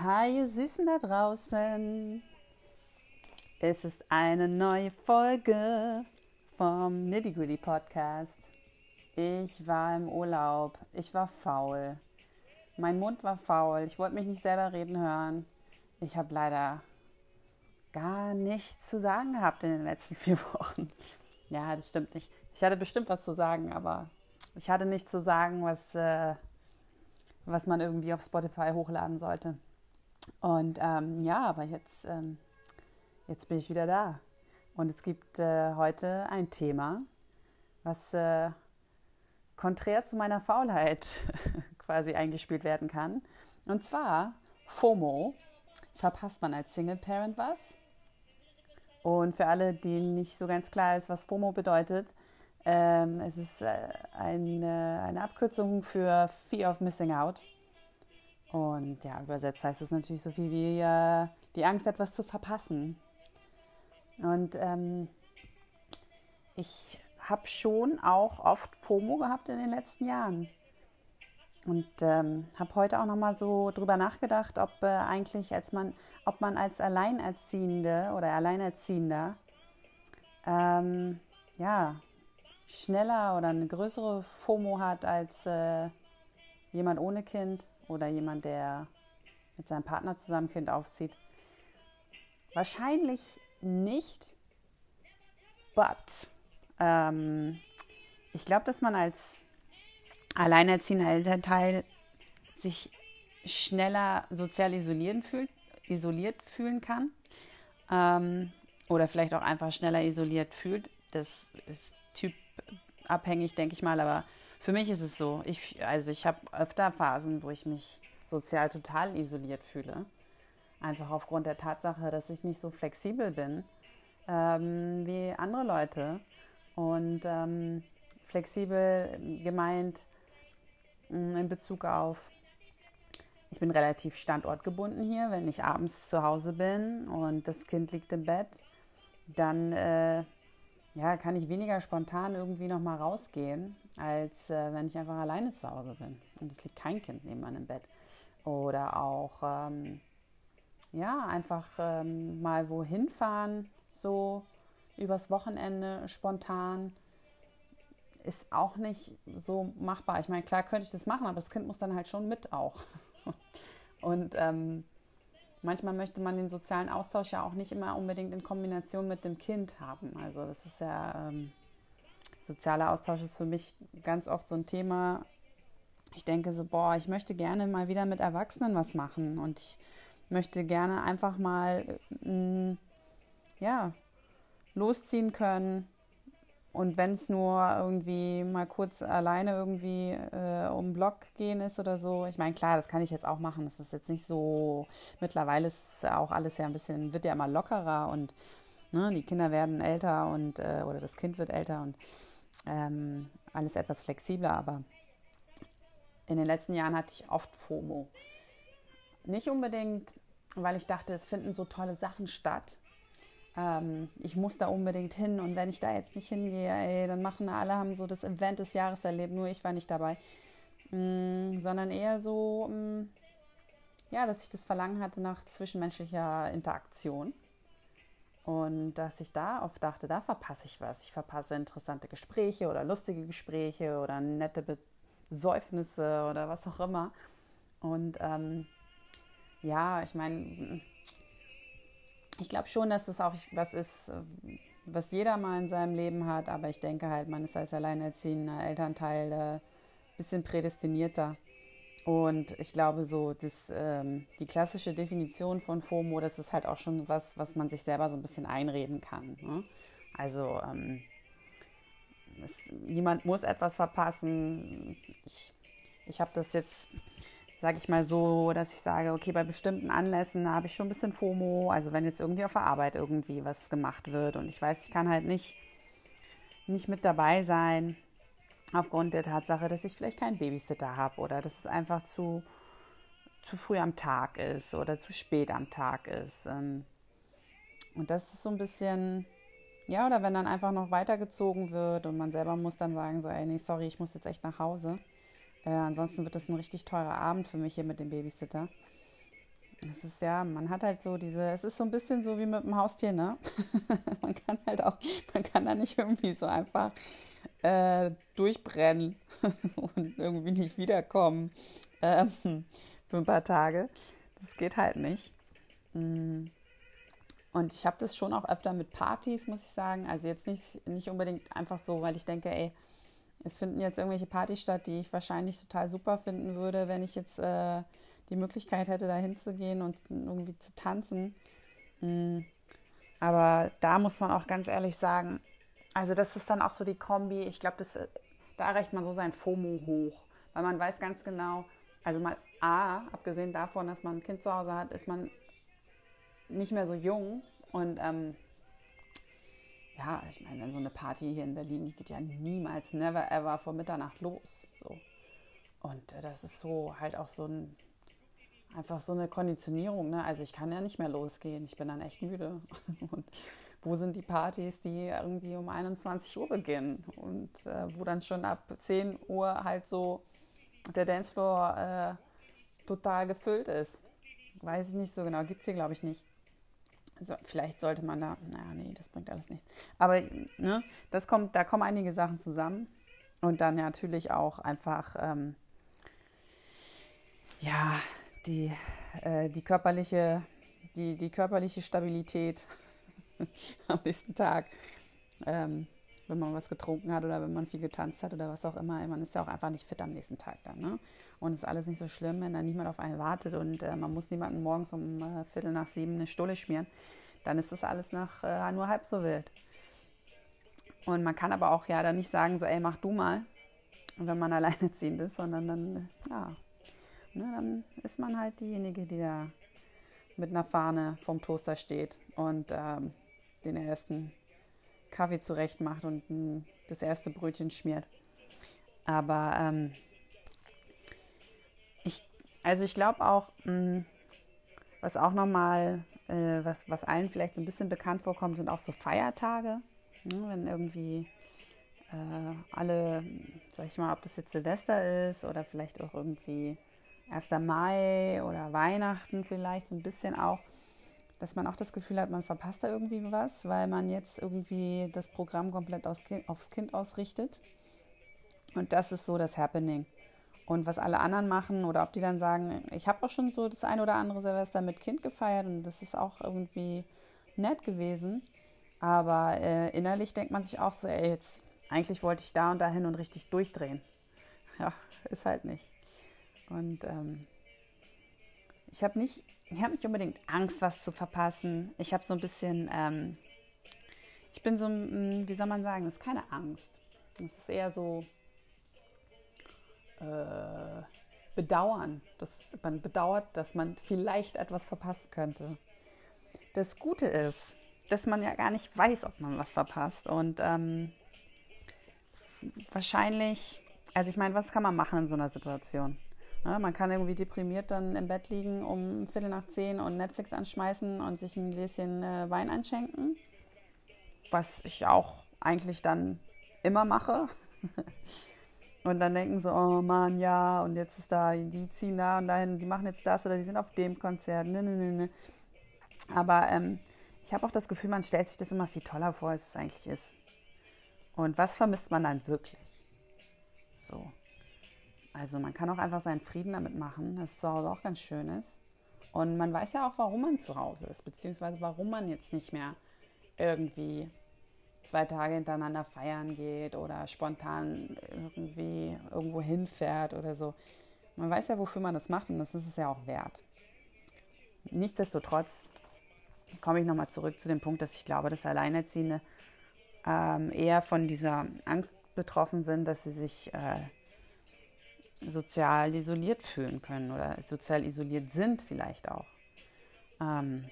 Hi, ihr Süßen da draußen. Es ist eine neue Folge vom Nitty Gritty Podcast. Ich war im Urlaub. Ich war faul. Mein Mund war faul. Ich wollte mich nicht selber reden hören. Ich habe leider gar nichts zu sagen gehabt in den letzten vier Wochen. Ja, das stimmt nicht. Ich hatte bestimmt was zu sagen, aber ich hatte nichts zu sagen, was, äh, was man irgendwie auf Spotify hochladen sollte. Und ähm, ja, aber jetzt, ähm, jetzt bin ich wieder da. Und es gibt äh, heute ein Thema, was äh, konträr zu meiner Faulheit quasi eingespielt werden kann. Und zwar FOMO. Verpasst man als Single Parent was? Und für alle, denen nicht so ganz klar ist, was FOMO bedeutet, ähm, es ist äh, eine, eine Abkürzung für Fear of Missing Out. Und ja, übersetzt heißt es natürlich so viel wie äh, die Angst, etwas zu verpassen. Und ähm, ich habe schon auch oft FOMO gehabt in den letzten Jahren. Und ähm, habe heute auch noch mal so drüber nachgedacht, ob äh, eigentlich, als man, ob man als Alleinerziehende oder Alleinerziehender ähm, ja schneller oder eine größere FOMO hat als äh, jemand ohne Kind oder jemand, der mit seinem Partner zusammen Kind aufzieht? Wahrscheinlich nicht, but ähm, ich glaube, dass man als alleinerziehender Elternteil sich schneller sozial isolieren fühlt, isoliert fühlen kann ähm, oder vielleicht auch einfach schneller isoliert fühlt. Das ist typabhängig, denke ich mal, aber für mich ist es so. Ich, also ich habe öfter Phasen, wo ich mich sozial total isoliert fühle. Einfach aufgrund der Tatsache, dass ich nicht so flexibel bin ähm, wie andere Leute. Und ähm, flexibel gemeint mm, in Bezug auf, ich bin relativ standortgebunden hier. Wenn ich abends zu Hause bin und das Kind liegt im Bett, dann äh, ja, kann ich weniger spontan irgendwie nochmal rausgehen, als äh, wenn ich einfach alleine zu Hause bin und es liegt kein Kind neben meinem Bett. Oder auch, ähm, ja, einfach ähm, mal wohin fahren, so übers Wochenende spontan, ist auch nicht so machbar. Ich meine, klar könnte ich das machen, aber das Kind muss dann halt schon mit auch. und ähm, manchmal möchte man den sozialen Austausch ja auch nicht immer unbedingt in Kombination mit dem Kind haben. Also das ist ja, ähm, sozialer Austausch ist für mich ganz oft so ein Thema. Ich denke so, boah, ich möchte gerne mal wieder mit Erwachsenen was machen und ich möchte gerne einfach mal, äh, ja, losziehen können, und wenn es nur irgendwie mal kurz alleine irgendwie äh, um den Block gehen ist oder so, ich meine, klar, das kann ich jetzt auch machen. Das ist jetzt nicht so, mittlerweile ist auch alles ja ein bisschen, wird ja immer lockerer und ne, die Kinder werden älter und äh, oder das Kind wird älter und ähm, alles etwas flexibler, aber in den letzten Jahren hatte ich oft FOMO. Nicht unbedingt, weil ich dachte, es finden so tolle Sachen statt, ähm, ich muss da unbedingt hin und wenn ich da jetzt nicht hingehe, ey, dann machen alle, haben so das Event des Jahres erlebt, nur ich war nicht dabei. Mm, sondern eher so, mm, ja, dass ich das Verlangen hatte nach zwischenmenschlicher Interaktion. Und dass ich da oft dachte, da verpasse ich was. Ich verpasse interessante Gespräche oder lustige Gespräche oder nette Besäufnisse oder was auch immer. Und ähm, ja, ich meine, ich glaube schon, dass das auch was ist, was jeder mal in seinem Leben hat, aber ich denke halt, man ist als alleinerziehender Elternteil ein äh, bisschen prädestinierter. Und ich glaube so, das, ähm, die klassische Definition von FOMO, das ist halt auch schon was, was man sich selber so ein bisschen einreden kann. Ne? Also ähm, es, niemand muss etwas verpassen. Ich, ich habe das jetzt sage ich mal so, dass ich sage, okay, bei bestimmten Anlässen habe ich schon ein bisschen FOMO. Also wenn jetzt irgendwie auf der Arbeit irgendwie was gemacht wird und ich weiß, ich kann halt nicht, nicht mit dabei sein, aufgrund der Tatsache, dass ich vielleicht keinen Babysitter habe oder dass es einfach zu, zu früh am Tag ist oder zu spät am Tag ist. Ähm, und das ist so ein bisschen, ja, oder wenn dann einfach noch weitergezogen wird und man selber muss dann sagen, so, ey, nee, sorry, ich muss jetzt echt nach Hause äh, ansonsten wird das ein richtig teurer Abend für mich hier mit dem Babysitter. es ist ja, man hat halt so diese, es ist so ein bisschen so wie mit dem Haustier, ne? man kann halt auch, man kann da nicht irgendwie so einfach äh, durchbrennen und irgendwie nicht wiederkommen ähm, für ein paar Tage. Das geht halt nicht. Mm. Und ich habe das schon auch öfter mit Partys, muss ich sagen. Also jetzt nicht, nicht unbedingt einfach so, weil ich denke, ey, es finden jetzt irgendwelche Partys statt, die ich wahrscheinlich total super finden würde, wenn ich jetzt äh, die Möglichkeit hätte, da hinzugehen und irgendwie zu tanzen. Mm. Aber da muss man auch ganz ehrlich sagen, also das ist dann auch so die Kombi. Ich glaube, da erreicht man so sein FOMO hoch, weil man weiß ganz genau, also mal A, abgesehen davon, dass man ein Kind zu Hause hat, ist man nicht mehr so jung und ähm, ja, ich meine, so eine Party hier in Berlin, die geht ja niemals, never ever vor Mitternacht los. So. Und äh, das ist so halt auch so ein, einfach so eine Konditionierung. Ne? Also ich kann ja nicht mehr losgehen. Ich bin dann echt müde. Und wo sind die Partys, die irgendwie um 21 Uhr beginnen und äh, wo dann schon ab 10 Uhr halt so der Dancefloor äh, total gefüllt ist. Weiß ich nicht so genau, gibt es hier glaube ich nicht. Also vielleicht sollte man da, naja, nee, das bringt alles nichts. Aber ne, das kommt, da kommen einige Sachen zusammen. Und dann natürlich auch einfach, ähm, ja, die, äh, die körperliche, die, die körperliche Stabilität am nächsten Tag. Ähm, wenn man was getrunken hat oder wenn man viel getanzt hat oder was auch immer. Man ist ja auch einfach nicht fit am nächsten Tag dann. Ne? Und es ist alles nicht so schlimm, wenn da niemand auf einen wartet und äh, man muss niemanden morgens um äh, Viertel nach sieben eine Stulle schmieren. Dann ist das alles nach äh, nur halb so wild. Und man kann aber auch ja dann nicht sagen, so, ey, mach du mal, wenn man alleinerziehend ist, sondern dann, ja, ne, dann ist man halt diejenige, die da mit einer Fahne vom Toaster steht und ähm, den ersten Kaffee zurecht macht und das erste Brötchen schmiert. Aber ähm, ich, also ich glaube auch, mh, mm, was auch nochmal, äh, was, was allen vielleicht so ein bisschen bekannt vorkommt, sind auch so Feiertage. Ne? Wenn irgendwie äh, alle, sag ich mal, ob das jetzt Silvester ist oder vielleicht auch irgendwie 1. Mai oder Weihnachten vielleicht so ein bisschen auch, dass man auch das Gefühl hat, man verpasst da irgendwie was, weil man jetzt irgendwie das Programm komplett aufs Kind ausrichtet. Und das ist so das Happening. Und was alle anderen machen oder ob die dann sagen, ich habe auch schon so das ein oder andere Silvester mit Kind gefeiert und das ist auch irgendwie nett gewesen. Aber äh, innerlich denkt man sich auch so, ey, jetzt eigentlich wollte ich da und dahin und richtig durchdrehen. Ja, ist halt nicht. Und ähm, ich habe nicht, ich habe nicht unbedingt Angst, was zu verpassen. Ich habe so ein bisschen, ähm, ich bin so, hm, wie soll man sagen, das ist keine Angst. Es ist eher so äh, Bedauern. Das, man bedauert, dass man vielleicht etwas verpassen könnte. Das Gute ist, dass man ja gar nicht weiß, ob man was verpasst. Und ähm, wahrscheinlich, also ich meine, was kann man machen in so einer Situation? Ja, man kann irgendwie deprimiert dann im Bett liegen um Viertel nach zehn und Netflix anschmeißen und sich ein Gläschen äh, Wein einschenken. Was ich auch eigentlich dann immer mache. und dann denken so, oh Mann, ja, und jetzt ist da, die ziehen da und dahin, die machen jetzt das oder die sind auf dem Konzert. Ne, ne, ne, ne. Aber ähm, ich habe auch das Gefühl, man stellt sich das immer viel toller vor, als es eigentlich ist. Und was vermisst man dann wirklich? So. Also man kann auch einfach seinen Frieden damit machen, dass zu Hause auch ganz schön ist. Und man weiß ja auch, warum man zu Hause ist, beziehungsweise warum man jetzt nicht mehr irgendwie zwei Tage hintereinander feiern geht oder spontan irgendwie irgendwo hinfährt oder so. Man weiß ja, wofür man das macht und das ist es ja auch wert. Nichtsdestotrotz komme ich nochmal zurück zu dem Punkt, dass ich glaube, dass Alleinerziehende ähm, eher von dieser Angst betroffen sind, dass sie sich äh, sozial isoliert fühlen können oder sozial isoliert sind vielleicht auch. Ähm,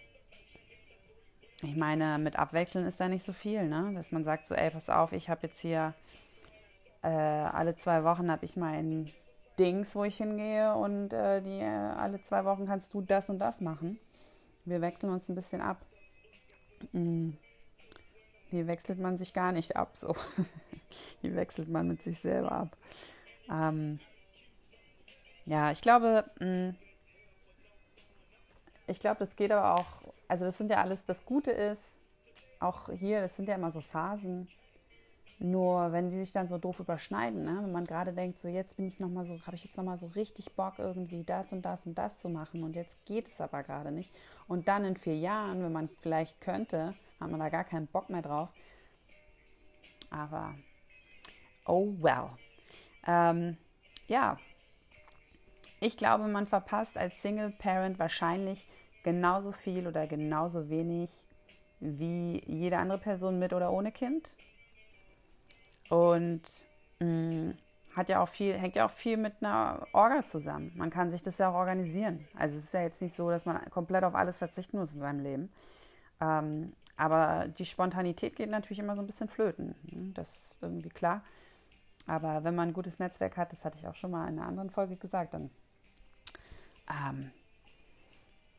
ich meine, mit Abwechseln ist da nicht so viel, ne? dass man sagt so, ey, pass auf, ich habe jetzt hier äh, alle zwei Wochen habe ich mein Dings, wo ich hingehe und äh, die, äh, alle zwei Wochen kannst du das und das machen. Wir wechseln uns ein bisschen ab. Mhm. Hier wechselt man sich gar nicht ab, so. Hier wechselt man mit sich selber ab. Ähm, ja, ich glaube, mm, ich glaube, das geht aber auch, also das sind ja alles, das Gute ist, auch hier, das sind ja immer so Phasen. Nur wenn die sich dann so doof überschneiden, ne? wenn man gerade denkt, so jetzt bin ich noch mal so, habe ich jetzt noch mal so richtig Bock irgendwie das und das und das zu machen und jetzt geht es aber gerade nicht. Und dann in vier Jahren, wenn man vielleicht könnte, hat man da gar keinen Bock mehr drauf. Aber oh well. Ähm, ja, ich glaube, man verpasst als Single Parent wahrscheinlich genauso viel oder genauso wenig wie jede andere Person mit oder ohne Kind. Und mh, mm, hat ja auch viel, hängt ja auch viel mit einer Orga zusammen. Man kann sich das ja auch organisieren. Also es ist ja jetzt nicht so, dass man komplett auf alles verzichten muss in seinem Leben. Ähm, aber die Spontanität geht natürlich immer so ein bisschen flöten. Ne? Das ist irgendwie klar. Aber wenn man ein gutes Netzwerk hat, das hatte ich auch schon mal in einer anderen Folge gesagt, dann ähm,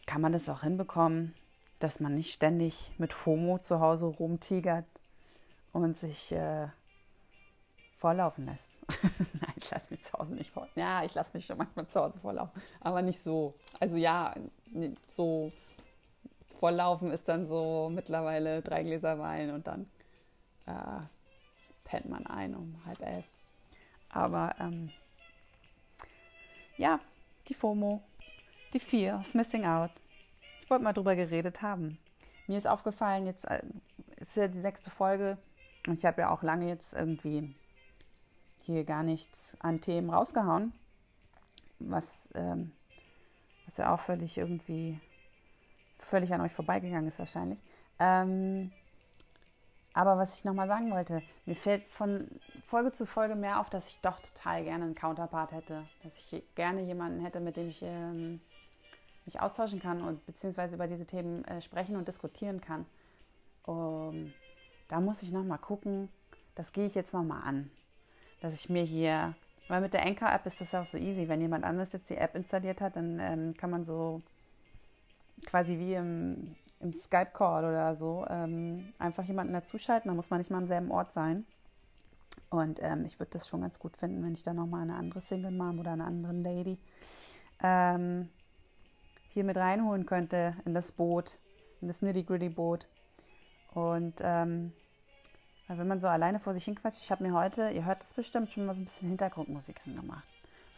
kann man das auch hinbekommen, dass man nicht ständig mit FOMO zu Hause rumtigert und sich äh, vorlaufen lässt. Nein, ich lasse mich zu Hause nicht vor. Ja, ich lasse mich schon manchmal zu Hause vorlaufen, aber nicht so. Also ja, so vorlaufen ist dann so mittlerweile drei Gläser Wein und dann äh, pennt man ein um halb elf. Aber ähm, ja, die FOMO, die Fear of Missing Out. Ich wollte mal drüber geredet haben. Mir ist aufgefallen, jetzt äh, ist ja die sechste Folge und ich habe ja auch lange jetzt irgendwie hier gar nichts an Themen rausgehauen, was, ähm, was ja auch völlig irgendwie völlig an euch vorbeigegangen ist wahrscheinlich. Ähm, aber was ich nochmal sagen wollte, mir fällt von Folge zu Folge mehr auf, dass ich doch total gerne einen Counterpart hätte, dass ich gerne jemanden hätte, mit dem ich ähm, mich austauschen kann und beziehungsweise über diese Themen äh, sprechen und diskutieren kann. Um, da muss ich nochmal gucken, das gehe ich jetzt nochmal an, dass ich mir hier, weil mit der Anchor-App ist das auch so easy, wenn jemand anderes jetzt die App installiert hat, dann ähm, kann man so quasi wie im, im Skype-Call oder so ähm, einfach jemanden dazuschalten, da muss man nicht mal am selben Ort sein. Und ähm, ich würde das schon ganz gut finden, wenn ich da nochmal eine andere Single-Mom oder eine andere Lady ähm, hier mit reinholen könnte in das Boot, in das Nitty-Gritty-Boot. Und ähm, wenn man so alleine vor sich hinquatscht, ich habe mir heute, ihr hört das bestimmt, schon mal so ein bisschen Hintergrundmusik angemacht.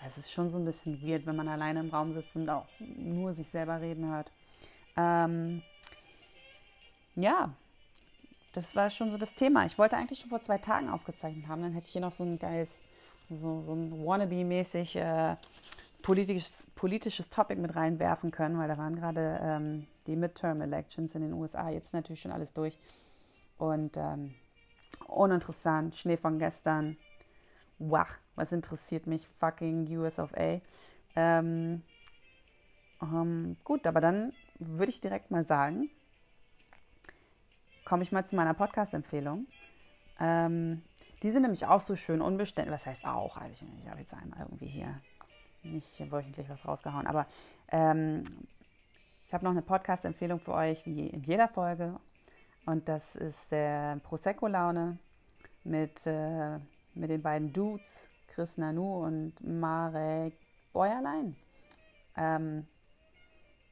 Es ist schon so ein bisschen weird, wenn man alleine im Raum sitzt und auch nur sich selber reden hört. Ähm, ja, das war schon so das Thema. Ich wollte eigentlich schon vor zwei Tagen aufgezeichnet haben. Dann hätte ich hier noch so ein geiles, so, so ein Wannabe-mäßig äh, politisches, politisches Topic mit reinwerfen können, weil da waren gerade ähm, die Midterm-Elections in den USA. Jetzt natürlich schon alles durch. Und ähm, uninteressant, Schnee von gestern. Wach, was interessiert mich? Fucking US of A. Ähm, ähm, gut, aber dann würde ich direkt mal sagen, komme ich mal zu meiner Podcast-Empfehlung. Ähm, die sind nämlich auch so schön unbeständig. Was heißt auch? Also ich, ich habe jetzt einmal irgendwie hier nicht wöchentlich was rausgehauen. Aber ähm, ich habe noch eine Podcast-Empfehlung für euch, wie in jeder Folge. Und das ist der Prosecco-Laune mit, äh, mit den beiden Dudes, Chris Nanu und Marek Bäuerlein. Ähm,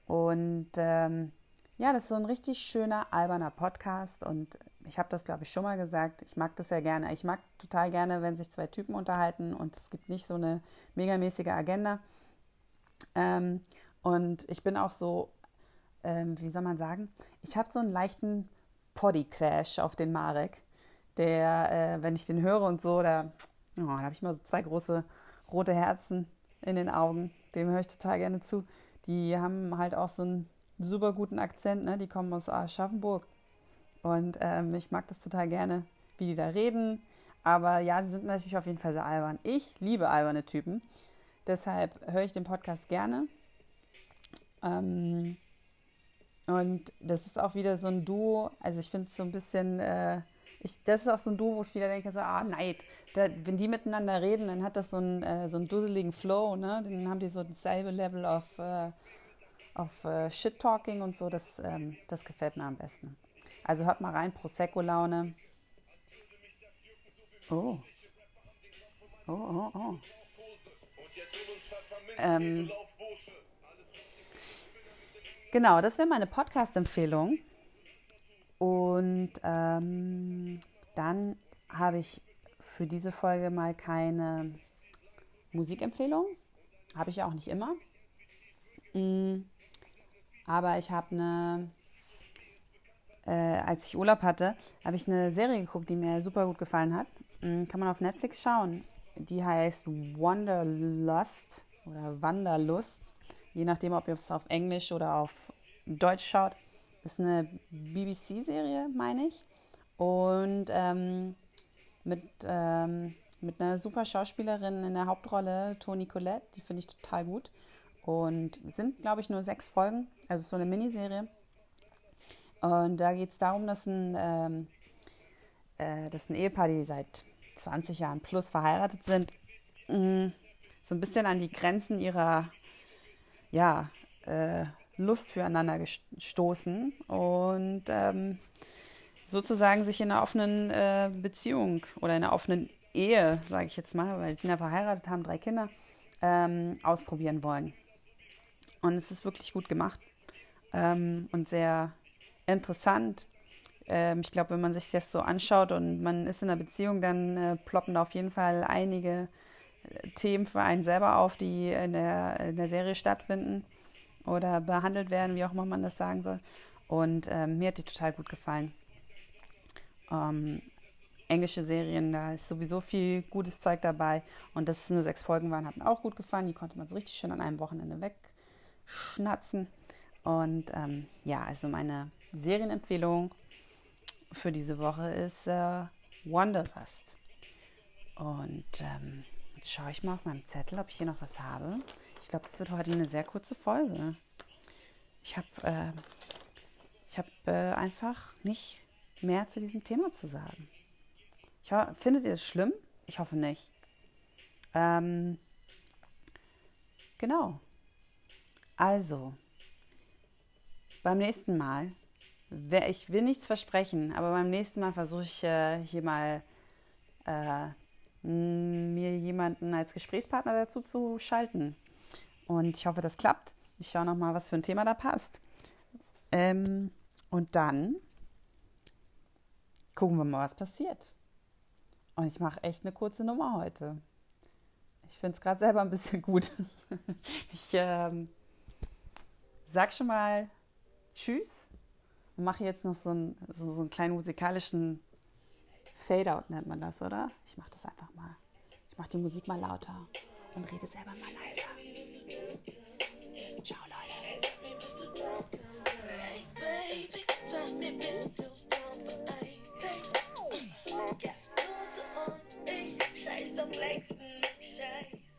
und ähm, ja, das ist so ein richtig schöner, alberner Podcast. Und ich habe das, glaube ich, schon mal gesagt. Ich mag das sehr gerne. Ich mag total gerne, wenn sich zwei Typen unterhalten und es gibt nicht so eine megamäßige Agenda. Ähm, und ich bin auch so, ähm, wie soll man sagen, ich habe so einen leichten Poddy-Crash auf den Marek, der, äh, wenn ich den höre und so, da, oh, da habe ich immer so zwei große rote Herzen in den Augen. Dem höre ich total gerne zu die haben halt auch so einen super guten Akzent, ne? die kommen aus Aschaffenburg. Und ähm, ich mag das total gerne, wie die da reden. Aber ja, sie sind natürlich auf jeden Fall sehr albern. Ich liebe alberne Typen. Deshalb höre ich den Podcast gerne. Ähm, und das ist auch wieder so ein Duo. Also ich finde es so ein bisschen, äh, ich, das ist auch so ein Duo, wo ich wieder denke, so, ah, Neid. Da, wenn die miteinander reden, dann hat das so einen, äh, so einen dusseligen Flow, ne? Dann haben die so dasselbe Level auf, äh, auf äh, Shit-Talking und so. Das, ähm, das gefällt mir am besten. Also hört mal rein, Prosecco-Laune. Oh. Oh, oh, oh. Ähm, Genau, das wäre meine Podcast-Empfehlung. Und ähm, dann habe ich für diese Folge mal keine Musikempfehlung. Habe ich ja auch nicht immer. Mm, aber ich habe eine, äh, als ich Urlaub hatte, habe ich eine Serie geguckt, die mir super gut gefallen hat. Mm, kann man auf Netflix schauen. Die heißt Wanderlust oder Wanderlust. Je nachdem, ob ihr es auf Englisch oder auf Deutsch schaut. Ist eine BBC-Serie, meine ich. Und ähm, mit, ähm, mit einer super Schauspielerin in der Hauptrolle, Toni Collette. Die finde ich total gut. Und sind, glaube ich, nur sechs Folgen. Also so eine Miniserie. Und da geht es darum, dass ein, ähm, äh, dass ein Ehepaar, die seit 20 Jahren plus verheiratet sind, mh, mm, so ein bisschen an die Grenzen ihrer ja, äh, Lust füreinander gestoßen und ähm, sozusagen sich in einer offenen äh, Beziehung oder in einer offenen Ehe, sage ich jetzt mal, weil die Kinder verheiratet haben, drei Kinder, ähm, ausprobieren wollen. Und es ist wirklich gut gemacht ähm, und sehr interessant. Ähm, ich glaube, wenn man sich das so anschaut und man ist in einer Beziehung, dann äh, ploppen da auf jeden Fall einige äh, Themen für einen selber auf, die in der, in der Serie stattfinden oder behandelt werden, wie auch immer man das sagen soll. Und ähm, mir hat die total gut gefallen. Ähm, englische Serien, da ist sowieso viel gutes Zeug dabei. Und dass es nur sechs Folgen waren, hat mir auch gut gefallen. Die konnte man so richtig schön an einem Wochenende wegschnatzen. Und ähm, ja, also meine Serienempfehlung für diese Woche ist äh, Wanderlust. Und ähm, jetzt schaue ich mal auf meinem Zettel, ob ich hier noch was habe. Ich glaube, das wird heute eine sehr kurze Folge. Ich habe äh, hab, äh, einfach nicht mehr zu diesem Thema zu sagen. Ich, findet ihr es schlimm? Ich hoffe nicht. Ähm, genau. Also, beim nächsten Mal, ich will nichts versprechen, aber beim nächsten Mal versuche ich äh, hier mal äh, mir jemanden als Gesprächspartner dazu zu schalten. Und ich hoffe, das klappt. Ich schaue nochmal, was für ein Thema da passt. Ähm, und dann gucken wir mal, was passiert. Und ich mache echt eine kurze Nummer heute. Ich finde es gerade selber ein bisschen gut. ich ähm, sag schon mal Tschüss und mache jetzt noch so einen, so, so einen kleinen musikalischen Fade-out, nennt man das, oder? Ich mache das einfach mal. Ich mache die Musik mal lauter und rede selber mal leiser. Ciao, Leute. Scheiß auf Flexen, Scheiß.